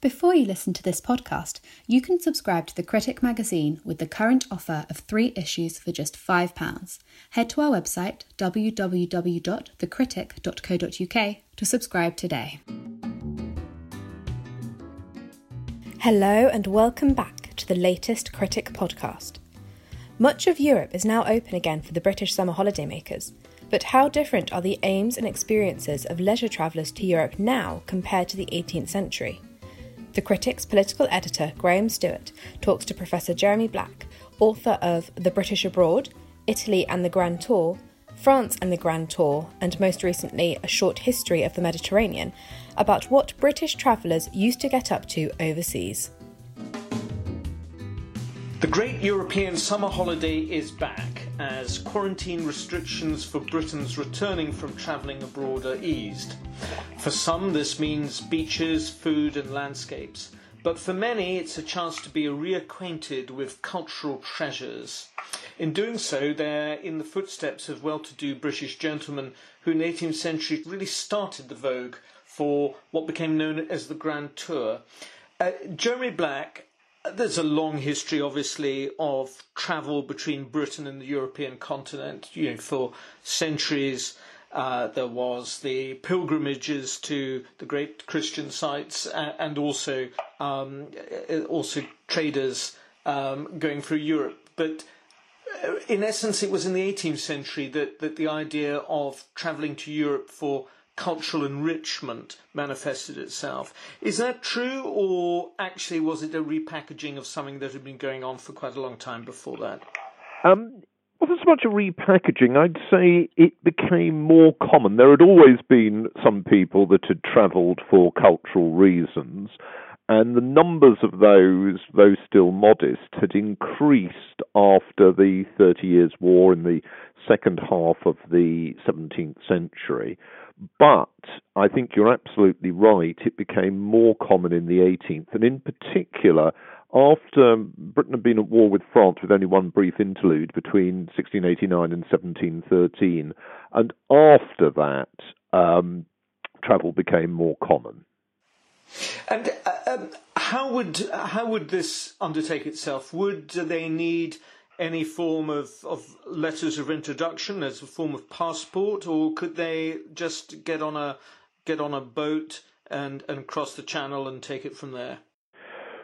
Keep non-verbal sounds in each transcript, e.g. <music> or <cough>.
Before you listen to this podcast, you can subscribe to The Critic magazine with the current offer of three issues for just £5. Head to our website www.thecritic.co.uk to subscribe today. Hello, and welcome back to the latest Critic podcast. Much of Europe is now open again for the British summer holidaymakers, but how different are the aims and experiences of leisure travellers to Europe now compared to the 18th century? The Critic's political editor, Graham Stewart, talks to Professor Jeremy Black, author of The British Abroad, Italy and the Grand Tour, France and the Grand Tour, and most recently, A Short History of the Mediterranean, about what British travellers used to get up to overseas. The great European summer holiday is back as quarantine restrictions for Britons returning from travelling abroad are eased. For some, this means beaches, food, and landscapes. But for many, it's a chance to be reacquainted with cultural treasures. In doing so, they're in the footsteps of well to do British gentlemen who in the 18th century really started the vogue for what became known as the Grand Tour. Uh, Jeremy Black there's a long history, obviously, of travel between Britain and the European continent. You know, for centuries, uh, there was the pilgrimages to the great Christian sites, and also um, also traders um, going through Europe. But uh, in essence, it was in the 18th century that, that the idea of travelling to Europe for cultural enrichment manifested itself. Is that true, or actually was it a repackaging of something that had been going on for quite a long time before that? Um, wasn't much a repackaging. I'd say it became more common. There had always been some people that had travelled for cultural reasons, and the numbers of those, though still modest, had increased after the Thirty Years' War in the second half of the 17th century. But I think you're absolutely right. It became more common in the 18th, and in particular, after Britain had been at war with France with only one brief interlude between 1689 and 1713, and after that, um, travel became more common. And uh, um, how would how would this undertake itself? Would they need any form of, of letters of introduction as a form of passport, or could they just get on a get on a boat and, and cross the channel and take it from there?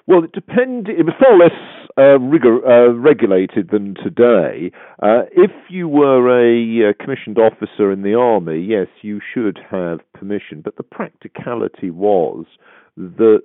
Well, it depended. It was far less uh, rigor, uh, regulated than today. Uh, if you were a uh, commissioned officer in the army, yes, you should have permission. But the practicality was that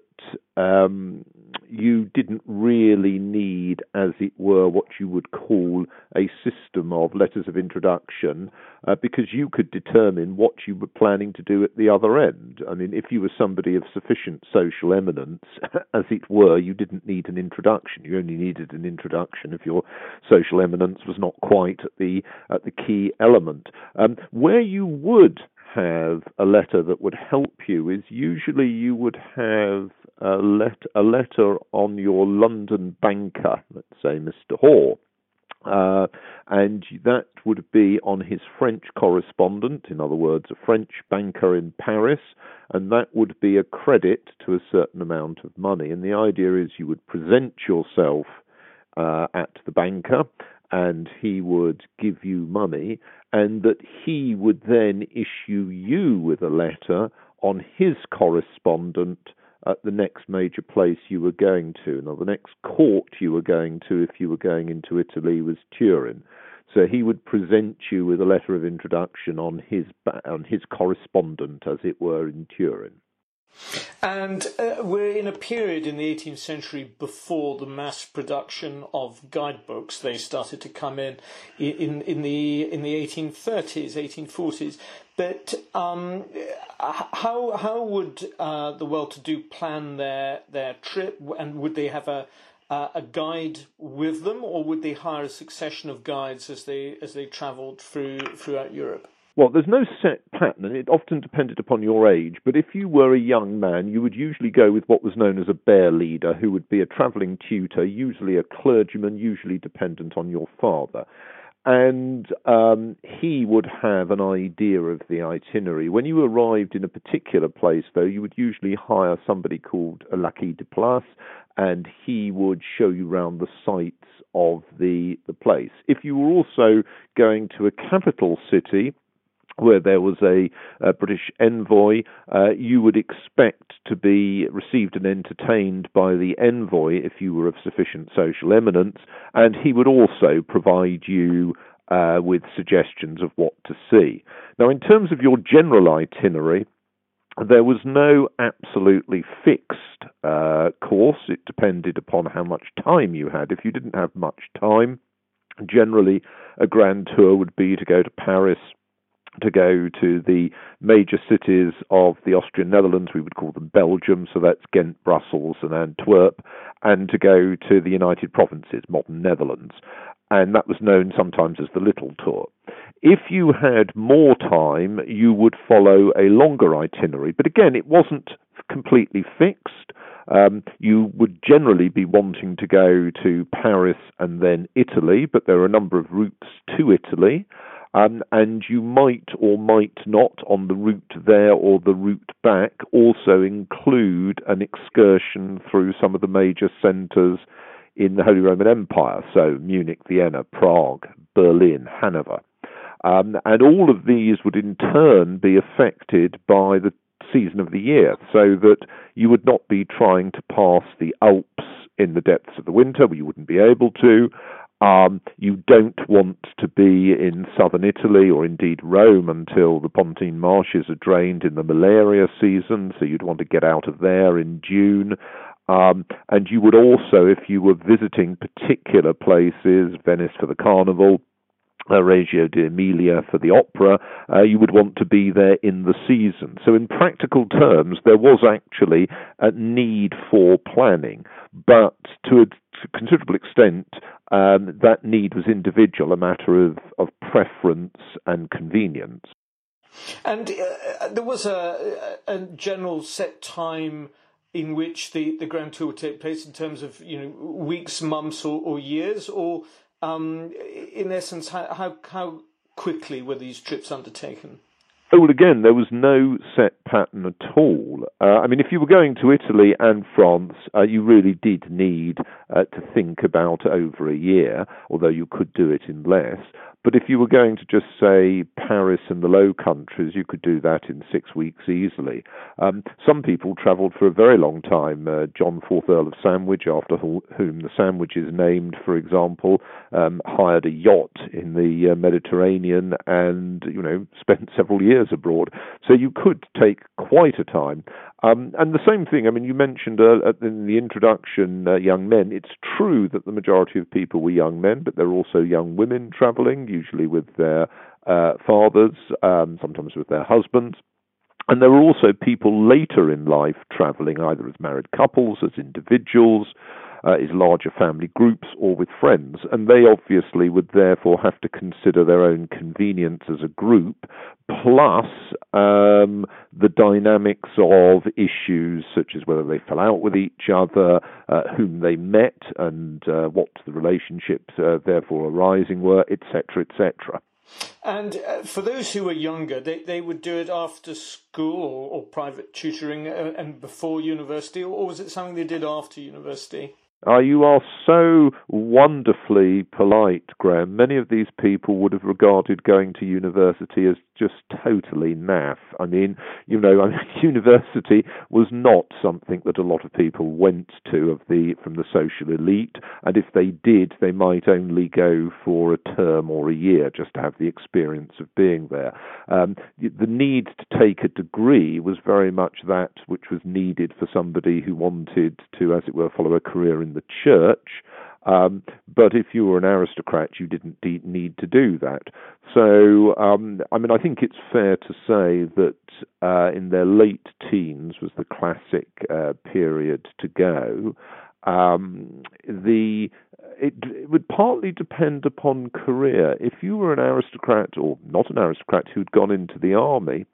um, you didn't really need, as it were, what you would call a system of letters of introduction, uh, because you could determine what you were planning to do at the other end. I mean, if you were somebody of sufficient social eminence, <laughs> as it were, you didn't need an introduction. You only needed an introduction if your social eminence was not quite at the at the key element. Um, where you would have a letter that would help you is usually you would have a, let, a letter on your London banker, let's say Mr. Hoare. Uh, and that would be on his French correspondent, in other words, a French banker in Paris, and that would be a credit to a certain amount of money. And the idea is you would present yourself uh, at the banker, and he would give you money, and that he would then issue you with a letter on his correspondent at the next major place you were going to. Now, the next court you were going to, if you were going into Italy, was Turin. So he would present you with a letter of introduction on his on his correspondent, as it were, in Turin. And uh, we're in a period in the 18th century before the mass production of guidebooks. They started to come in in, in the in the 1830s, 1840s. But um, how how would uh, the well-to-do plan their their trip, and would they have a a guide with them, or would they hire a succession of guides as they as they travelled through throughout Europe? Well, there's no set pattern, it often depended upon your age. But if you were a young man, you would usually go with what was known as a bear leader, who would be a travelling tutor, usually a clergyman, usually dependent on your father. and um, he would have an idea of the itinerary. When you arrived in a particular place, though, you would usually hire somebody called a laquais de place, and he would show you around the sites of the the place. If you were also going to a capital city, where there was a, a British envoy, uh, you would expect to be received and entertained by the envoy if you were of sufficient social eminence, and he would also provide you uh, with suggestions of what to see. Now, in terms of your general itinerary, there was no absolutely fixed uh, course. It depended upon how much time you had. If you didn't have much time, generally a grand tour would be to go to Paris, to go to the major cities of the Austrian Netherlands, we would call them Belgium, so that's Ghent, Brussels, and Antwerp, and to go to the United Provinces, modern Netherlands. And that was known sometimes as the Little Tour. If you had more time, you would follow a longer itinerary, but again, it wasn't completely fixed. Um, you would generally be wanting to go to Paris and then Italy, but there are a number of routes to Italy. Um, and you might or might not, on the route there or the route back, also include an excursion through some of the major centres in the Holy Roman Empire, so Munich, Vienna, Prague, Berlin, Hanover. Um, and all of these would in turn be affected by the season of the year, so that you would not be trying to pass the Alps in the depths of the winter, where you wouldn't be able to. Um, you don't want to be in southern Italy or indeed Rome until the Pontine marshes are drained in the malaria season, so you'd want to get out of there in June. Um, and you would also, if you were visiting particular places, Venice for the carnival, uh, Reggio di Emilia for the opera, uh, you would want to be there in the season. So, in practical terms, there was actually a need for planning, but to a considerable extent, um, that need was individual, a matter of, of preference and convenience. And uh, there was a, a general set time in which the, the Grand Tour would take place in terms of you know weeks, months, or, or years, or um, in essence, how, how, how quickly were these trips undertaken? Oh, well, again, there was no set pattern at all. Uh, I mean, if you were going to Italy and France, uh, you really did need uh, to think about over a year, although you could do it in less. But if you were going to just say Paris and the Low Countries, you could do that in six weeks easily. Um, some people travelled for a very long time. Uh, John Fourth Earl of Sandwich, after whom the Sandwich is named, for example, um, hired a yacht in the uh, Mediterranean and you know spent several years abroad. So you could take quite a time. Um, and the same thing, I mean, you mentioned uh, in the introduction uh, young men. It's true that the majority of people were young men, but there are also young women travelling, usually with their uh, fathers, um, sometimes with their husbands. And there are also people later in life travelling, either as married couples, as individuals, uh, is larger family groups or with friends, and they obviously would therefore have to consider their own convenience as a group, plus um, the dynamics of issues such as whether they fell out with each other, uh, whom they met, and uh, what the relationships uh, therefore arising were, etc., etc. And uh, for those who were younger, they, they would do it after school or, or private tutoring uh, and before university, or, or was it something they did after university? Uh, you are so wonderfully polite, Graham. Many of these people would have regarded going to university as just totally naff. I mean, you know, <laughs> I mean, university was not something that a lot of people went to of the from the social elite, and if they did, they might only go for a term or a year just to have the experience of being there. Um, the need to take a degree was very much that which was needed for somebody who wanted to, as it were, follow a career in in the church. Um, but if you were an aristocrat, you didn't de- need to do that. So, um, I mean, I think it's fair to say that uh, in their late teens was the classic uh, period to go. Um, the it, it, would partly depend upon career. If you were an aristocrat or not an aristocrat who'd gone into the army,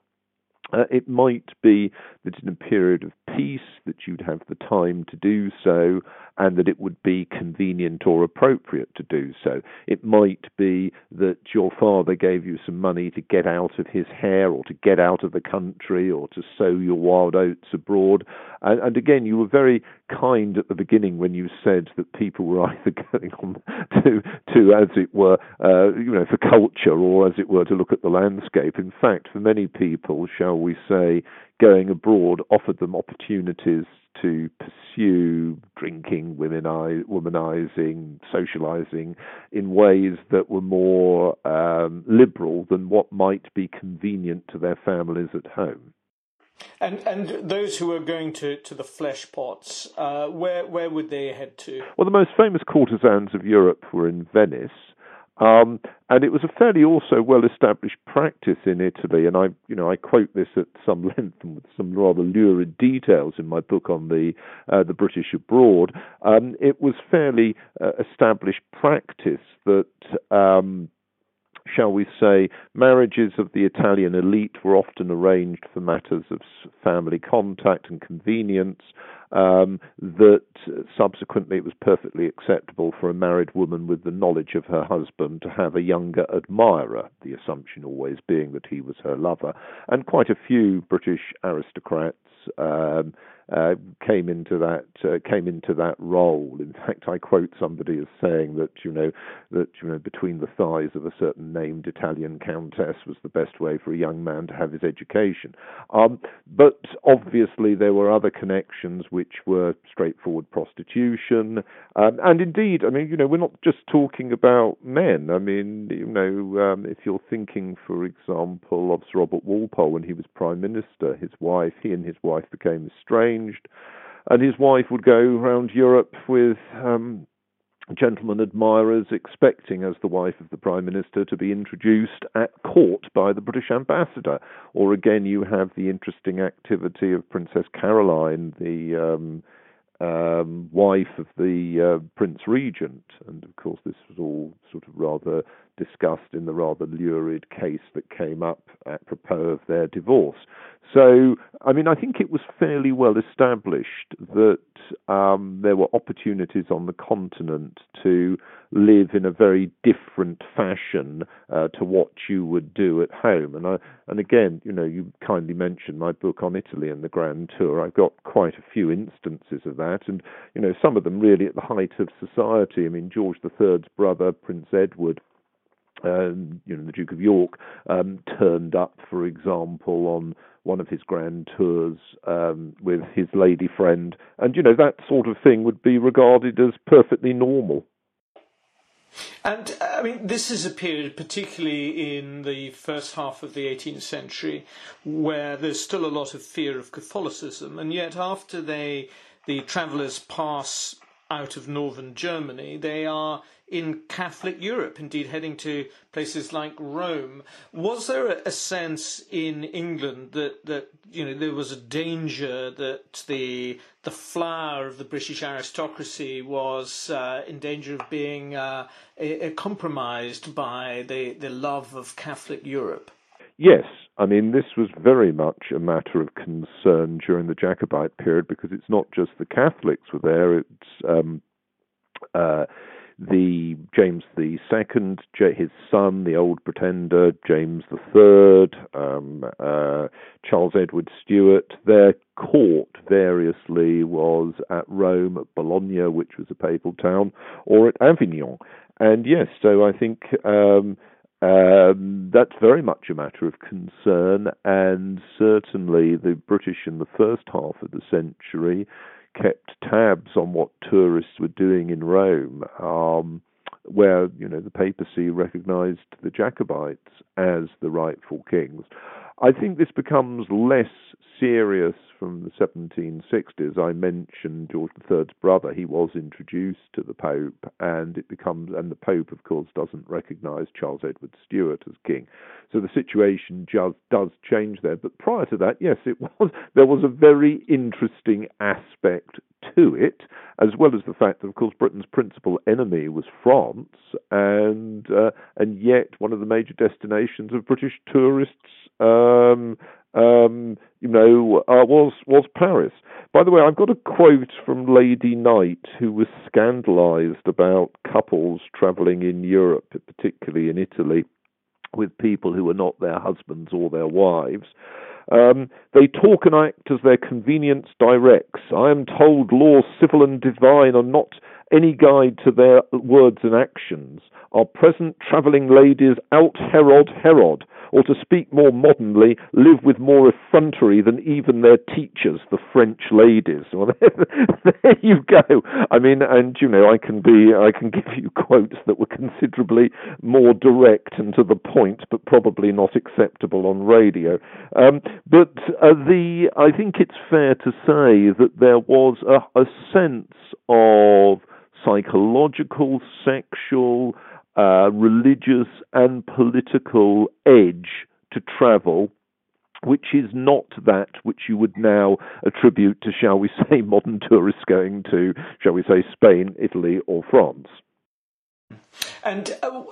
uh, it might be that in a period of peace that you'd have the time to do so and that it would be convenient or appropriate to do so. It might be that your father gave you some money to get out of his hair or to get out of the country or to sow your wild oats abroad. And, and again, you were very kind at the beginning when you said that people were <laughs> either going on to, to as it were, uh, you know, for culture or as it were to look at the landscape. In fact, for many people, shall we say, going abroad offered them opportunities to pursue drinking, womanizing, socializing in ways that were more um, liberal than what might be convenient to their families at home. And and those who were going to, to the flesh pots, uh, where where would they head to? Well, the most famous courtesans of Europe were in Venice, um, and it was a fairly also well-established practice in Italy, and I, you know, I quote this at some <laughs> length and with some rather lurid details in my book on the uh, the British abroad. Um, it was fairly uh, established practice that. Um, shall we say, marriages of the Italian elite were often arranged for matters of family contact and convenience, um, that subsequently it was perfectly acceptable for a married woman with the knowledge of her husband to have a younger admirer, the assumption always being that he was her lover. And quite a few British aristocrats um, uh, came into that uh, came into that role. In fact, I quote somebody as saying that you know that you know between the thighs of a certain named Italian countess was the best way for a young man to have his education. Um, but obviously, there were other connections which were straightforward prostitution, um, and indeed, I mean, you know, we're not just talking about men. I mean, you know, um, if you're thinking, for example, of Sir Robert Walpole when he was prime minister, his wife, he and his wife became estranged and his wife would go around Europe with um, gentlemen admirers, expecting, as the wife of the Prime Minister, to be introduced at court by the British ambassador. Or again, you have the interesting activity of Princess Caroline, the um, um, wife of the uh, Prince Regent. And of course, this was all sort of rather discussed in the rather lurid case that came up apropos of their divorce. So, I mean, I think it was fairly well established that um, there were opportunities on the continent to live in a very different fashion uh, to what you would do at home. And I, and again, you know, you kindly mentioned my book on Italy and the Grand Tour. I've got quite a few instances of that, and you know, some of them really at the height of society. I mean, George III's brother, Prince Edward um, you know, the Duke of York um, turned up, for example, on one of his grand tours um, with his lady friend, and you know that sort of thing would be regarded as perfectly normal. And I mean, this is a period, particularly in the first half of the 18th century, where there's still a lot of fear of Catholicism, and yet after they the travellers pass out of northern Germany, they are in Catholic Europe, indeed heading to places like Rome. Was there a, a, sense in England that, that you know there was a danger that the the flower of the British aristocracy was uh, in danger of being uh, a, a compromised by the, the love of Catholic Europe? Yes, I mean, this was very much a matter of concern during the Jacobite period because it's not just the Catholics were there, it's um, uh, the James the Second, his son, the Old Pretender, James the Third, um, uh, Charles Edward Stuart. Their court variously was at Rome, at Bologna, which was a papal town, or at Avignon. And yes, so I think um, um, that's very much a matter of concern, and certainly the British in the first half of the century kept tabs on what tourists were doing in Rome, um, where you know the papacy recognised the Jacobites as the rightful kings. I think this becomes less serious from the 1760s. I mentioned George III's brother. He was introduced to the Pope, and it becomes, and the Pope, of course, doesn't recognise Charles Edward Stuart as king. So the situation just does change there. But prior to that, yes, it <laughs> was. There was a very interesting aspect to it, as well as the fact that, of course, Britain's principal enemy was France, and uh, and yet one of the major destinations of British tourists um, um, you know, uh, was was Paris. By the way, I've got a quote from Lady Knight, who was scandalised about couples travelling in Europe, particularly in Italy, with people who were not their husbands or their wives. Um, they talk and act as their convenience directs. I am told laws civil and divine are not any guide to their words and actions. Our present travelling ladies out Herod Herod, or to speak more modernly, live with more effrontery than even their teachers, the French ladies. Well, <laughs> there you go. I mean, and you know, I can be, I can give you quotes that were considerably more direct and to the point, but probably not acceptable on radio. Um, but uh, the, I think it's fair to say that there was a, a sense of psychological, sexual, uh, religious, and political edge to travel which is not that which you would now attribute to, shall we <laughs> say, modern tourists going to, shall we say, Spain, Italy, or France. And uh,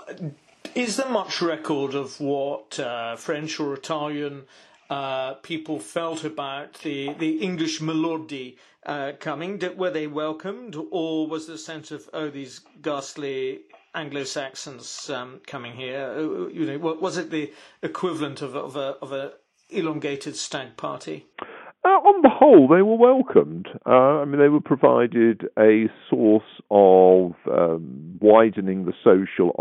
is there much record of what uh, French or Italian uh, people felt about the, the English milordi uh, coming? Did, were they welcomed, or was the sense of, oh, these ghastly Anglo Saxons um, coming here? Uh, you know, was it the equivalent of, of a of a elongated stag party? Uh, on the whole, they were welcomed. Uh, I mean, they were provided a source of um, widening the social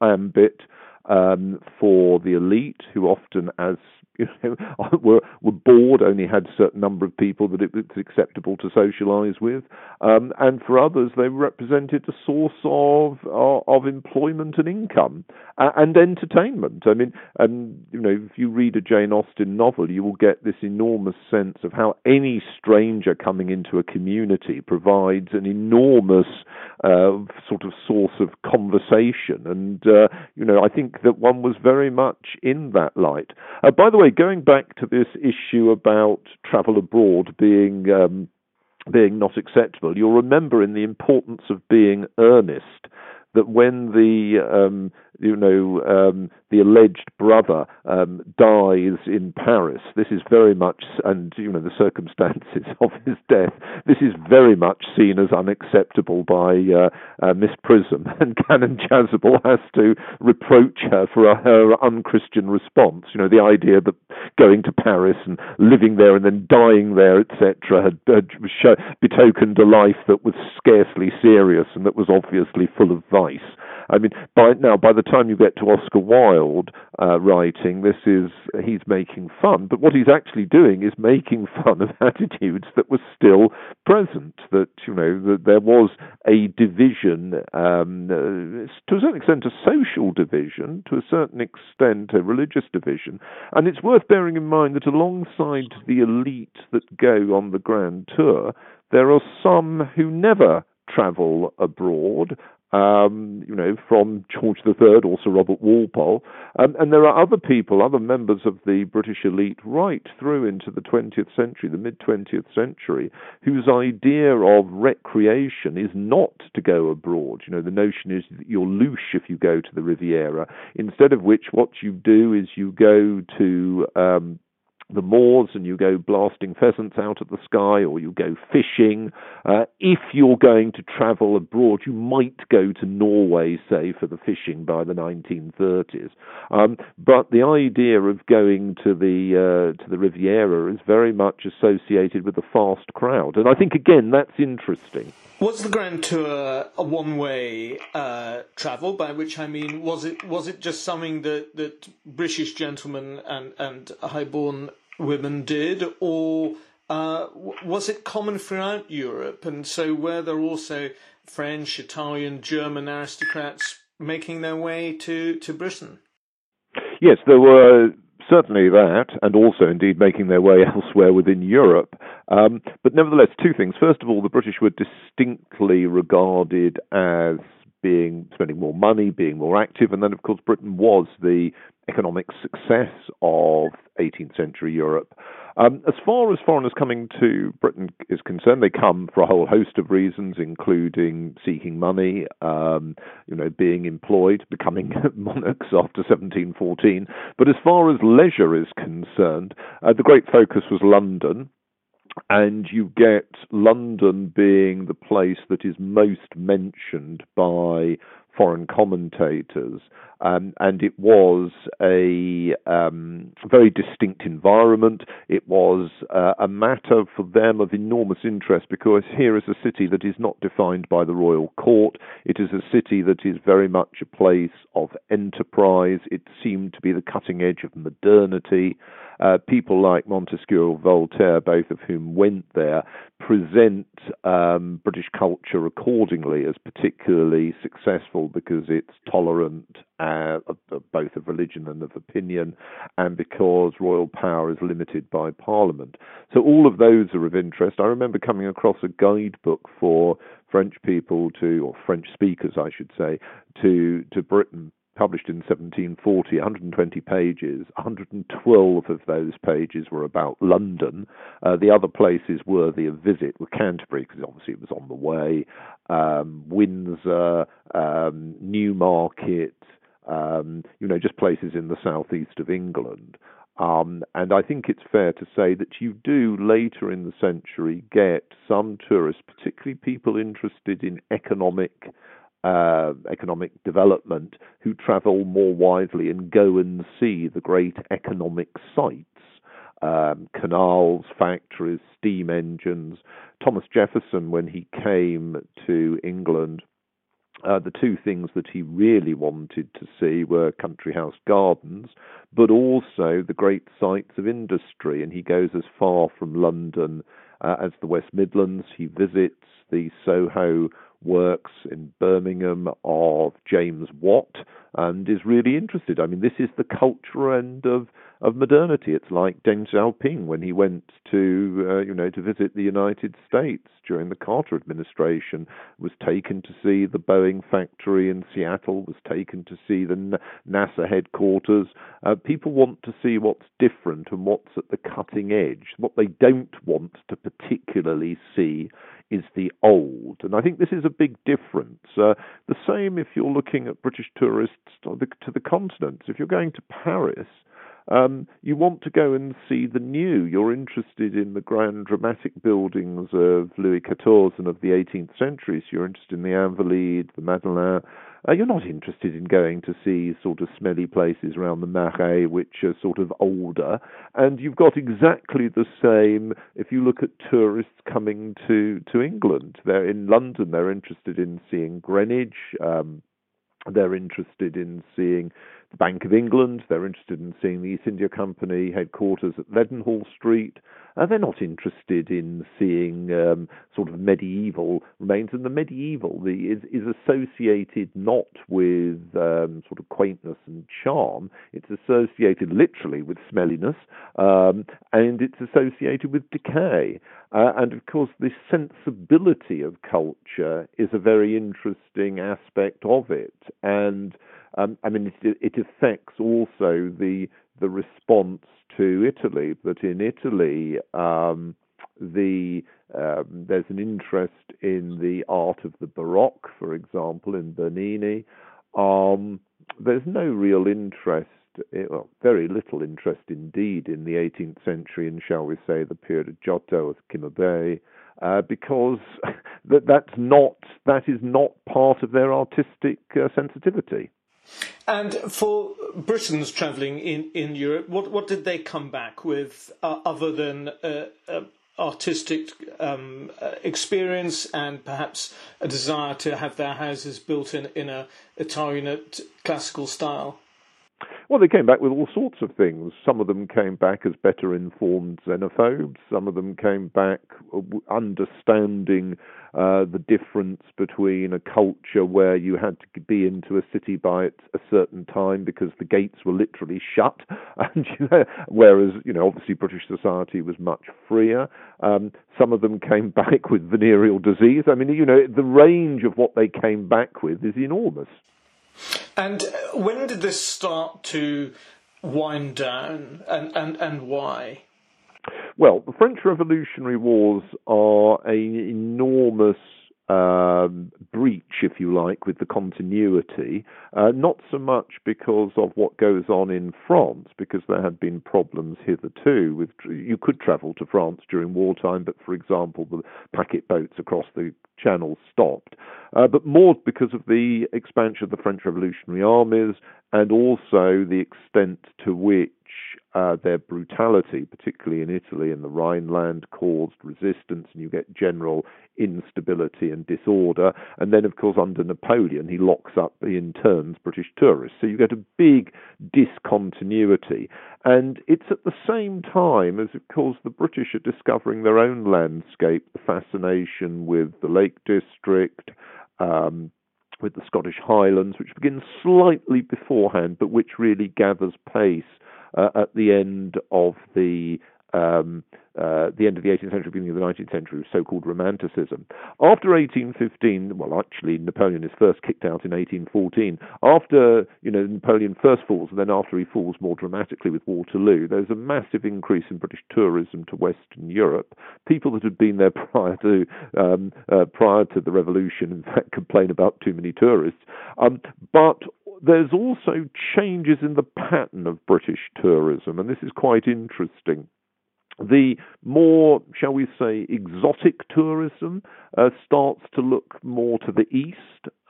ambit um, for the elite, who often, as <laughs> you know, were were bored, only had a certain number of people that it was acceptable to socialise with, um, and for others they represented a source of of, of employment and income uh, and entertainment. I mean, and you know, if you read a Jane Austen novel, you will get this enormous sense of how any stranger coming into a community provides an enormous uh, sort of source of conversation, and uh, you know, I think that one was very much in that light. Uh, by the way way, going back to this issue about travel abroad being um, being not acceptable, you'll remember in the importance of being earnest that when the um, you know, um, the alleged brother um, dies in Paris. This is very much, and you know, the circumstances <laughs> of his death. This is very much seen as unacceptable by uh, uh, Miss Prism, <laughs> and Canon Chasuble has to reproach her for a, her unchristian response. You know, the idea that going to Paris and living there and then dying there, etc., had, had show, betokened a life that was scarcely serious and that was obviously full of vice. I mean, by now, by the time you get to Oscar Wilde uh, writing, this is he's making fun, but what he's actually doing is making <laughs> fun of attitudes that were still present. That you know that there was a division, um, uh, to a certain extent, a social division, to a certain extent, a religious division, and it's worth bearing in mind that alongside the elite that go on the grand tour, there are some who never travel abroad um, you know, from George III or Sir Robert Walpole. Um, and there are other people, other members of the British elite right through into the 20th century, the mid 20th century, whose idea of recreation is not to go abroad. You know, the notion is that you're louche if you go to the Riviera, instead of which what you do is you go to um, the moors and you go blasting pheasants out of the sky or you go fishing. Uh, if you're going to travel abroad, you might go to Norway, say, for the fishing by the 1930s. Um, but the idea of going to the uh, to the Riviera is very much associated with the fast crowd, and I think again that's interesting. Was the Grand Tour a one-way uh, travel? By which I mean, was it was it just something that, that British gentlemen and and highborn women did, or uh, was it common throughout Europe? And so were there also French, Italian, German aristocrats making their way to, to Britain? Yes, there were certainly that, and also indeed making their way <laughs> elsewhere within Europe. Um, but nevertheless, two things. First of all, the British were distinctly regarded as being spending more money, being more active, and then of course Britain was the economic success of 18th century Europe. Um, as far as foreigners coming to Britain is concerned, they come for a whole host of reasons, including seeking money, um, you know, being employed, becoming <laughs> monarchs after 1714. But as far as leisure is concerned, uh, the great focus was London and you get London being the place that is most mentioned by foreign commentators, um, and it was a um, very distinct environment. It was uh, a matter for them of enormous interest because here is a city that is not defined by the royal court. It is a city that is very much a place of enterprise. It seemed to be the cutting edge of modernity. Uh, people like Montesquieu or Voltaire, both of whom went there, present um, British culture accordingly as particularly successful because it's tolerant uh, of, of both of religion and of opinion, and because royal power is limited by Parliament. So all of those are of interest. I remember coming across a guidebook for French people to, or French speakers, I should say, to to Britain published in 1740, 120 pages. 112 of those pages were about London. Uh, the other places worthy of visit were Canterbury, because obviously it was on the way, um, Windsor, um, Newmarket, um, you know, just places in the southeast of England. Um, and I think it's fair to say that you do later in the century get some tourists, particularly people interested in economic uh, economic development who travel more widely and go and see the great economic sites. Um, canals, factories, steam engines. Thomas Jefferson, when he came to England, uh, the two things that he really wanted to see were country house gardens, but also the great sites of industry. And he goes as far from London uh, as the West Midlands. He visits the Soho works in Birmingham of James Watt and is really interested. I mean, this is the culture end of, of modernity. It's like Deng Xiaoping when he went to, uh, you know, to visit the United States during the Carter administration, was taken to see the Boeing factory in Seattle, was taken to see the NASA headquarters. Uh, people want to see what's different and what's at the cutting edge. What they don't want to particularly see is the old. And I think this is a big difference. Uh, the same if you're looking at British tourists to the, to the continent. If you're going to Paris, um, you want to go and see the new. You're interested in the grand dramatic buildings of Louis XIV and of the 18th century. So you're interested in the Invalides, the Madeleine. Uh, you're not interested in going to see sort of smelly places around the Marais, which are sort of older. And you've got exactly the same if you look at tourists coming to, to England. They're in London, they're interested in seeing Greenwich. Um, they're interested in seeing Bank of England. They're interested in seeing the East India Company headquarters at Leadenhall Street. Uh, they're not interested in seeing um, sort of medieval remains. And the medieval the, is, is associated not with um, sort of quaintness and charm. It's associated literally with smelliness, um, and it's associated with decay. Uh, and of course, this sensibility of culture is a very interesting aspect of it. And um, I mean, it, it, affects also the the response to Italy. But in Italy, um, the um, there's an interest in the art of the Baroque, for example, in Bernini. Um, there's no real interest, eh, well, very little interest indeed, in the 18th century and, shall we say, the period of Giotto of Cimabue, uh, because <laughs> that that's not that is not part of their artistic uh, sensitivity. And for Britons travelling in, in Europe, what, what did they come back with uh, other than uh, uh, artistic um, uh, experience and perhaps a desire to have their houses built in, in a Italian classical style? Well, they came back with all sorts of things. Some of them came back as better informed xenophobes. Some of them came back understanding uh, the difference between a culture where you had to be into a city by a certain time because the gates were literally shut, <laughs> and you know, whereas you know obviously British society was much freer. Um, some of them came <laughs> back with venereal disease. I mean, you know, the range of what they came back with is enormous. And uh, when did this start to wind down, and, and, and why? Well, the French Revolutionary Wars are an enormous um, breach, if you like, with the continuity. Uh, not so much because of what goes on in France, because there had been problems hitherto. With you could travel to France during wartime, but for example, the packet boats across the Channel stopped. Uh, but more because of the expansion of the French Revolutionary armies and also the extent to which uh, their brutality, particularly in Italy and the Rhineland, caused resistance, and you get general instability and disorder. And then, of course, under Napoleon, he locks up, he interns British tourists. So you get a big discontinuity. And it's at the same time as, of course, the British are discovering their own landscape, the fascination with the Lake District. Um, with the Scottish Highlands, which begins slightly beforehand, but which really gathers pace Uh, at the end of the um, uh, the end of the 18th century, beginning of the 19th century, so-called Romanticism. After 1815, well, actually Napoleon is first kicked out in 1814. After you know Napoleon first falls, and then after he falls more dramatically with Waterloo, there's a massive increase in British tourism to Western Europe. People that had been there <laughs> prior to um, uh, prior to the revolution, in fact, complain about too many tourists. Um, but there's also changes in the pattern of British tourism, and this is quite interesting. The more, shall we say, exotic tourism uh, starts to look more to the east,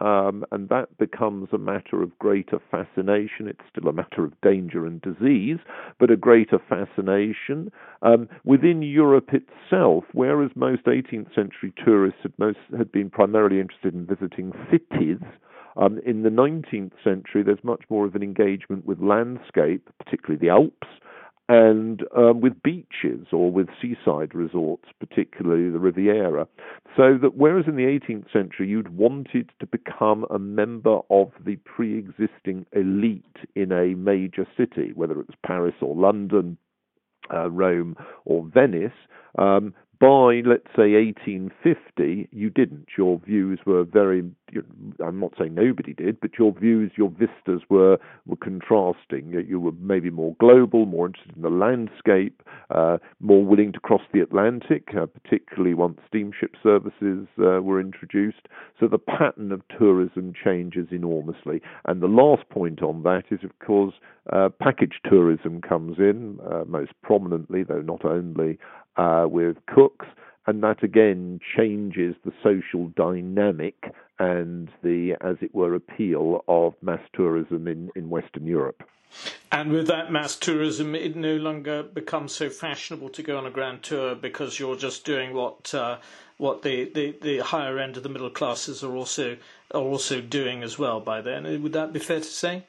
um, and that becomes a matter of greater fascination. It's still a matter of danger and disease, but a greater fascination. Um, within Europe itself, whereas most 18th century tourists had, most, had been primarily interested in visiting cities, um, in the 19th century, there's much more of an engagement with landscape, particularly the Alps, and um, with beaches or with seaside resorts, particularly the Riviera. So that whereas in the 18th century you'd wanted to become a member of the pre existing elite in a major city, whether it was Paris or London, uh, Rome or Venice, um, by, let's say, 1850, you didn't. Your views were very, I'm not saying nobody did, but your views, your vistas were, were contrasting. You were maybe more global, more interested in the landscape, uh, more willing to cross the Atlantic, uh, particularly once steamship services uh, were introduced. So the pattern of tourism changes enormously. And the last point on that is, of course, uh, package tourism comes in, uh, most prominently, though not only, uh, with Cook's, and that again changes the social dynamic and the, as it were, appeal of mass tourism in, in Western Europe. And with that mass tourism, it no longer becomes so fashionable to go on a grand tour because you're just doing what uh, what the, the, the higher end of the middle classes are also are also doing as well by then. Would that be fair to say?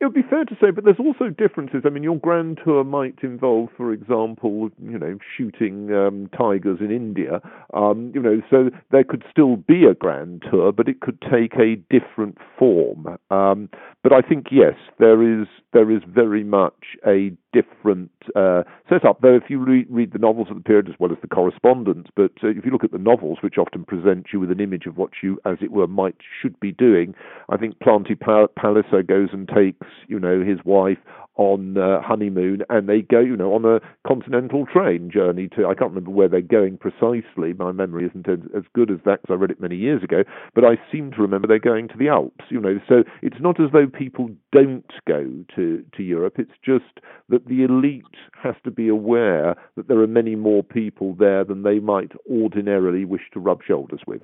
It would be fair to say, but there's also differences. I mean, your grand tour might involve, for example, you know, shooting um, tigers in India. Um, you know, so there could still be a grand tour, but it could take a different form. Um, but I think yes, there is there is very much a different uh, setup. Though if you re- read the novels of the period as well as the correspondence, but uh, if you look at the novels, which often present you with an image of what you, as it were, might should be doing, I think Planty Palliser goes and takes you know his wife on uh, honeymoon and they go, you know, on a continental train journey to, I can't remember where they're going precisely. My memory isn't as, good as that because I read it many years ago, but I seem to remember they're going to the Alps, you know. So it's not as though people don't go to, to Europe. It's just that the elite has to be aware that there are many more people there than they might ordinarily wish to rub shoulders with.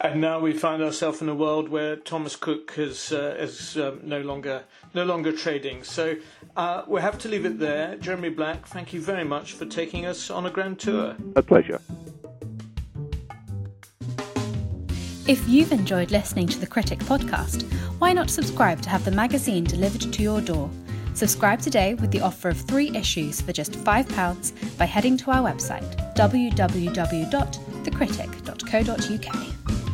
And now we find ourselves in a world where Thomas Cook is, uh, is um, no longer no longer trading. So uh, we have to leave it there. Jeremy Black, thank you very much for taking us on a grand tour. A pleasure. If you've enjoyed listening to the Critic podcast, why not subscribe to have the magazine delivered to your door? Subscribe today with the offer of three issues for just £5 by heading to our website www.thecritic.co.uk.